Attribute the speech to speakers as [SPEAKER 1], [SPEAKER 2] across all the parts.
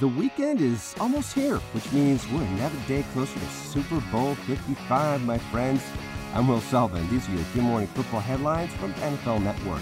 [SPEAKER 1] The weekend is almost here, which means we're another day closer to Super Bowl 55, my friends. I'm Will Selva. These are your Good Morning Football headlines from NFL Network.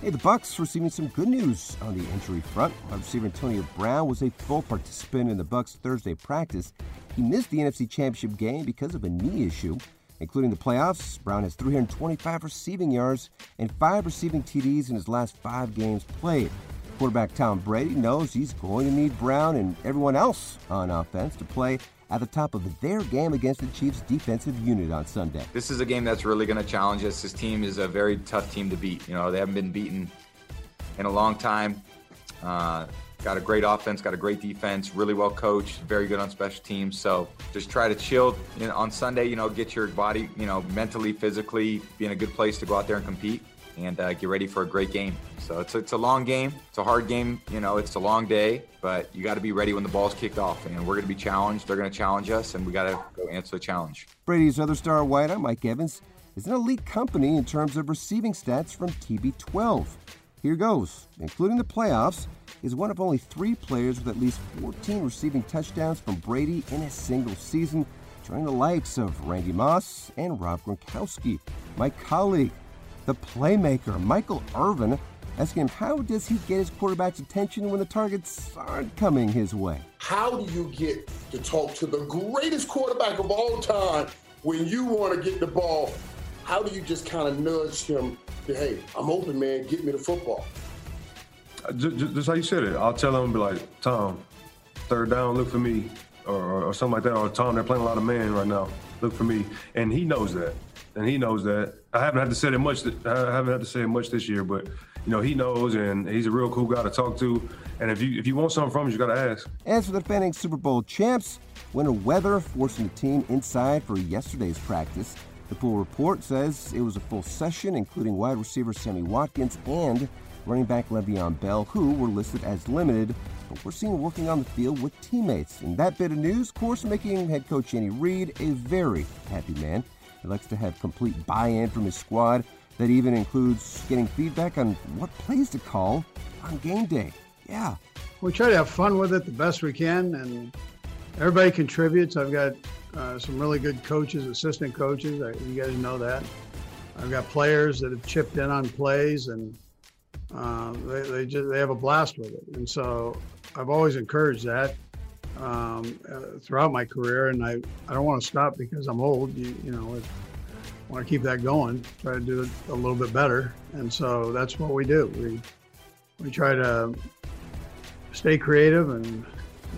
[SPEAKER 1] Hey, the Bucs receiving some good news on the injury front. Wide receiver Antonio Brown was a full participant in the Bucs Thursday practice. He missed the NFC Championship game because of a knee issue. Including the playoffs, Brown has 325 receiving yards and five receiving TDs in his last five games played. Quarterback Tom Brady knows he's going to need Brown and everyone else on offense to play at the top of their game against the Chiefs' defensive unit on Sunday.
[SPEAKER 2] This is a game that's really going to challenge us. This team is a very tough team to beat. You know, they haven't been beaten in a long time. Uh, got a great offense, got a great defense, really well coached, very good on special teams. So just try to chill you know, on Sunday. You know, get your body, you know, mentally, physically, be in a good place to go out there and compete and uh, get ready for a great game. So it's it's a long game. It's a hard game. You know, it's a long day, but you got to be ready when the ball's kicked off. And we're going to be challenged. They're going to challenge us, and we got to go answer the challenge.
[SPEAKER 1] Brady's other star wideout, Mike Evans, is an elite company in terms of receiving stats from TB12. Here goes. Including the playoffs, is one of only three players with at least 14 receiving touchdowns from Brady in a single season, joining the likes of Randy Moss and Rob Gronkowski. My colleague, the playmaker, Michael Irvin, asking him how does he get his quarterback's attention when the targets aren't coming his way?
[SPEAKER 3] How do you get to talk to the greatest quarterback of all time when you want to get the ball? How do you just kind of nudge him to, hey, I'm open, man, get me the football?
[SPEAKER 4] Uh, just, just how you said it. I'll tell him, be like, Tom, third down, look for me, or, or, or something like that. Or Tom, they're playing a lot of man right now, look for me, and he knows that, and he knows that. I haven't had to say it much. I haven't had to say much this year, but you know he knows, and he's a real cool guy to talk to. And if you if you want something from him, you got to ask.
[SPEAKER 1] As for the defending Super Bowl champs, winter weather forcing the team inside for yesterday's practice. The full report says it was a full session, including wide receiver Sammy Watkins and running back Le'Veon Bell, who were listed as limited, but were seen working on the field with teammates. And that bit of news, of course, making head coach Andy Reid a very happy man. He likes to have complete buy-in from his squad. That even includes getting feedback on what plays to call on game day. Yeah.
[SPEAKER 5] We try to have fun with it the best we can, and everybody contributes. I've got uh, some really good coaches, assistant coaches. I, you guys know that. I've got players that have chipped in on plays, and uh, they, they just they have a blast with it. And so I've always encouraged that um, uh, throughout my career, and I, I don't want to stop because I'm old. You, you know, I want to keep that going, try to do it a little bit better, and so that's what we do. We we try to stay creative and,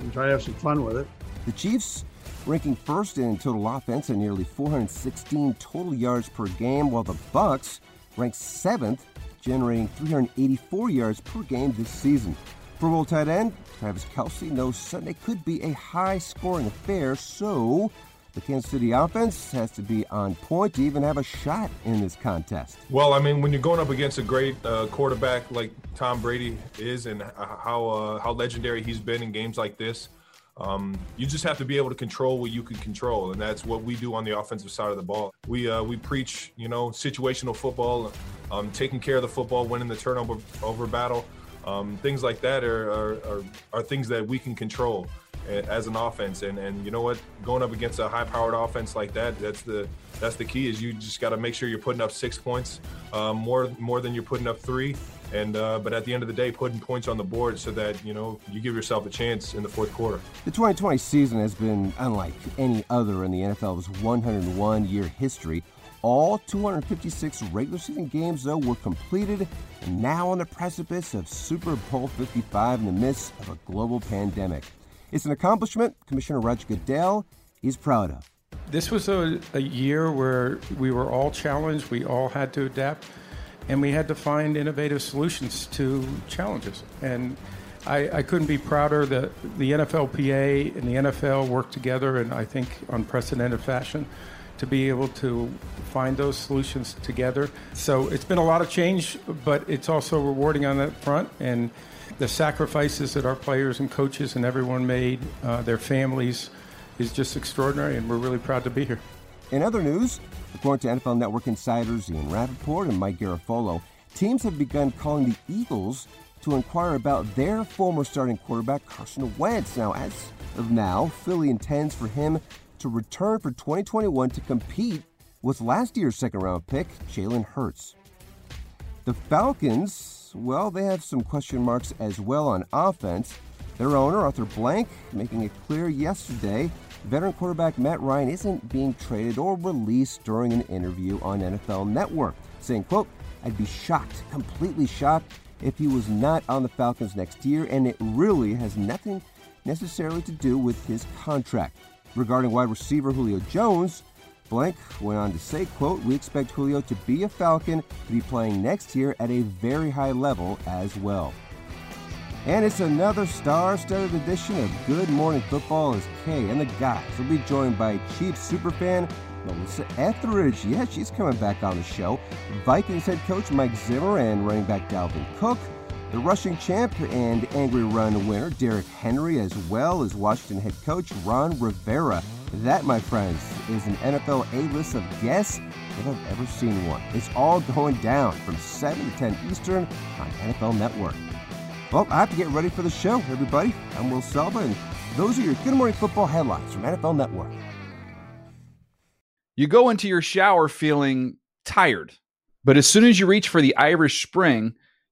[SPEAKER 5] and try to have some fun with it.
[SPEAKER 1] The Chiefs ranking first in total offense at nearly 416 total yards per game, while the Bucs ranked seventh, generating 384 yards per game this season. Pro Bowl tight end Travis Kelce knows Sunday could be a high-scoring affair, so the Kansas City offense has to be on point to even have a shot in this contest.
[SPEAKER 4] Well, I mean, when you're going up against a great uh, quarterback like Tom Brady is, and how uh, how legendary he's been in games like this, um, you just have to be able to control what you can control, and that's what we do on the offensive side of the ball. We uh, we preach, you know, situational football, um, taking care of the football, winning the turnover over battle. Um, things like that are, are, are, are, things that we can control as an offense. And, and you know what, going up against a high-powered offense like that, that's the that's the key. Is you just got to make sure you're putting up six points, um, more more than you're putting up three. And uh, but at the end of the day, putting points on the board so that you know you give yourself a chance in the fourth quarter.
[SPEAKER 1] The 2020 season has been unlike any other in the NFL's 101-year history. All 256 regular season games, though, were completed and now on the precipice of Super Bowl 55 in the midst of a global pandemic. It's an accomplishment Commissioner Roger Goodell is proud of.
[SPEAKER 6] This was a, a year where we were all challenged, we all had to adapt, and we had to find innovative solutions to challenges. And I, I couldn't be prouder that the NFLPA and the NFL worked together in, I think, unprecedented fashion to be able to find those solutions together. So it's been a lot of change, but it's also rewarding on that front. And the sacrifices that our players and coaches and everyone made, uh, their families, is just extraordinary, and we're really proud to be here.
[SPEAKER 1] In other news, according to NFL Network insiders Ian Rapoport and Mike Garafolo, teams have begun calling the Eagles to inquire about their former starting quarterback, Carson Wentz. Now, as of now, Philly intends for him to return for 2021 to compete with last year's second round pick, Jalen Hurts. The Falcons, well, they have some question marks as well on offense. Their owner, Arthur Blank, making it clear yesterday veteran quarterback Matt Ryan isn't being traded or released during an interview on NFL Network, saying, quote, I'd be shocked, completely shocked, if he was not on the Falcons next year, and it really has nothing necessarily to do with his contract. Regarding wide receiver Julio Jones, Blank went on to say, quote, We expect Julio to be a Falcon to be playing next year at a very high level as well. And it's another star-studded edition of Good Morning Football as Kay and the guys will be joined by Chiefs superfan Melissa Etheridge. Yeah, she's coming back on the show. Vikings head coach Mike Zimmer and running back Dalvin Cook. The rushing champ and angry run winner Derrick Henry, as well as Washington head coach Ron Rivera. That, my friends, is an NFL A-list of guests if I've ever seen one. It's all going down from 7 to 10 Eastern on NFL Network. Well, I have to get ready for the show, everybody. I'm Will Selva, and those are your Good Morning Football headlines from NFL Network.
[SPEAKER 7] You go into your shower feeling tired, but as soon as you reach for the Irish Spring,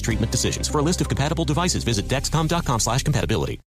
[SPEAKER 8] treatment decisions. For a list of compatible devices, visit Dexcom.com slash compatibility.